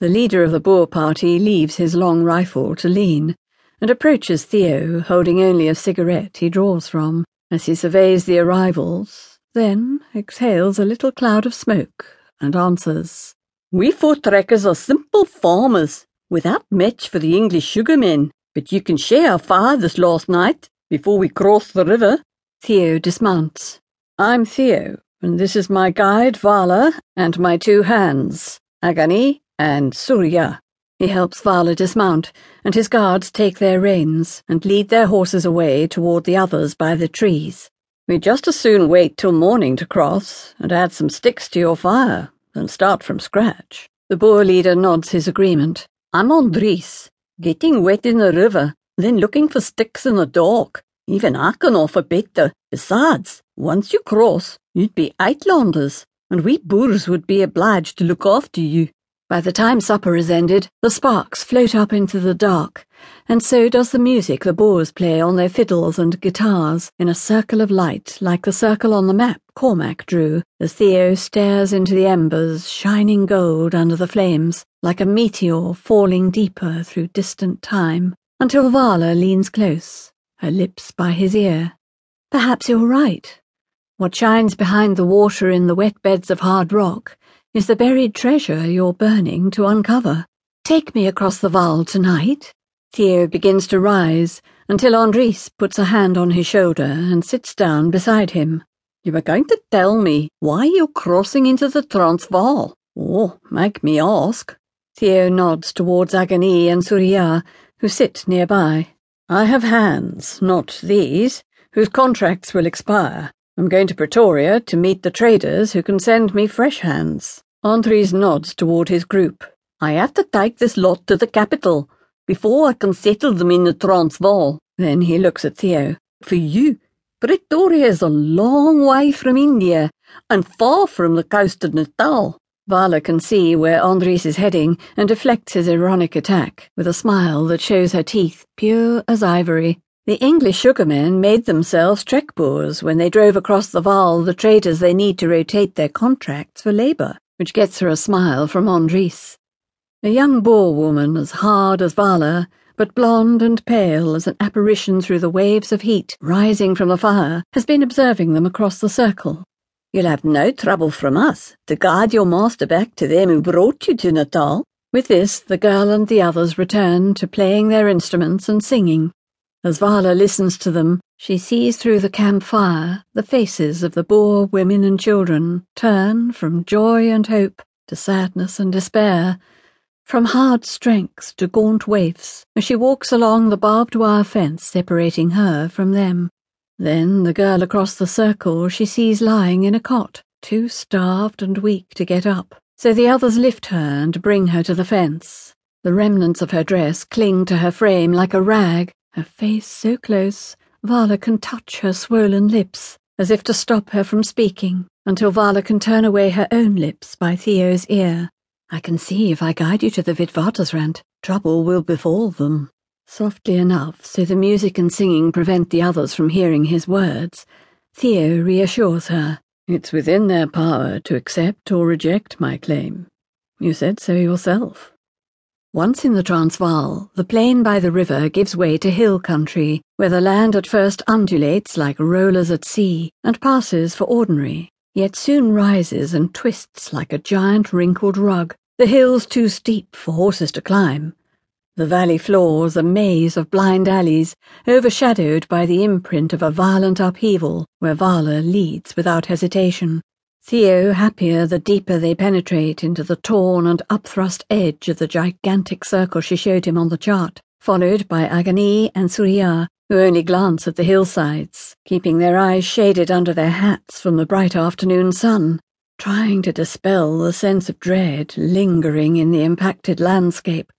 The leader of the Boer party leaves his long rifle to lean and approaches Theo, holding only a cigarette he draws from, as he surveys the arrivals, then exhales a little cloud of smoke and answers. We Voortrekkers are simple farmers, without much for the English sugarmen, but you can share our fire this last night, before we cross the river. Theo dismounts. I'm Theo, and this is my guide, Vala, and my two hands, Agani and Surya. He helps Vala dismount, and his guards take their reins and lead their horses away toward the others by the trees. We'd just as soon wait till morning to cross and add some sticks to your fire than start from scratch. The Boer leader nods his agreement. I'm Andries, getting wet in the river, then looking for sticks in the dark. Even I can offer better. Besides, once you cross, you'd be Uitlanders, and we Boers would be obliged to look after you. By the time supper is ended, the sparks float up into the dark, and so does the music the Boers play on their fiddles and guitars in a circle of light like the circle on the map Cormac drew as Theo stares into the embers shining gold under the flames like a meteor falling deeper through distant time, until Vala leans close, her lips by his ear. Perhaps you're right. What shines behind the water in the wet beds of hard rock is the buried treasure you're burning to uncover. Take me across the Vaal tonight. Theo begins to rise until Andries puts a hand on his shoulder and sits down beside him. You were going to tell me why you're crossing into the Transvaal. Oh, make me ask. Theo nods towards Agani and Surya, who sit nearby. I have hands, not these, whose contracts will expire. I'm going to Pretoria to meet the traders who can send me fresh hands. Andries nods toward his group. I have to take this lot to the capital before I can settle them in the Transvaal. Then he looks at Theo. For you, Pretoria is a long way from India and far from the coast of Natal. Vala can see where Andries is heading and deflects his ironic attack with a smile that shows her teeth pure as ivory. The English sugarmen made themselves trekboers when they drove across the Vaal the traders they need to rotate their contracts for labour, which gets her a smile from Andries. A young Boer woman as hard as Vala, but blonde and pale as an apparition through the waves of heat rising from the fire, has been observing them across the circle. You'll have no trouble from us to guide your master back to them who brought you to Natal. With this, the girl and the others return to playing their instruments and singing. As Vala listens to them, she sees through the campfire the faces of the Boer women and children turn from joy and hope to sadness and despair, from hard strength to gaunt waifs, as she walks along the barbed wire fence separating her from them. Then the girl across the circle she sees lying in a cot, too starved and weak to get up, so the others lift her and bring her to the fence. The remnants of her dress cling to her frame like a rag her face so close, Vala can touch her swollen lips, as if to stop her from speaking, until Vala can turn away her own lips by Theo's ear. I can see if I guide you to the Witwatersrand, trouble will befall them. Softly enough, so the music and singing prevent the others from hearing his words, Theo reassures her. It's within their power to accept or reject my claim. You said so yourself. Once in the Transvaal, the plain by the river gives way to hill country, where the land at first undulates like rollers at sea and passes for ordinary, yet soon rises and twists like a giant wrinkled rug, the hills too steep for horses to climb. The valley floors a maze of blind alleys, overshadowed by the imprint of a violent upheaval, where Vala leads without hesitation. Theo happier the deeper they penetrate into the torn and upthrust edge of the gigantic circle she showed him on the chart, followed by Agani and Surya, who only glance at the hillsides, keeping their eyes shaded under their hats from the bright afternoon sun, trying to dispel the sense of dread lingering in the impacted landscape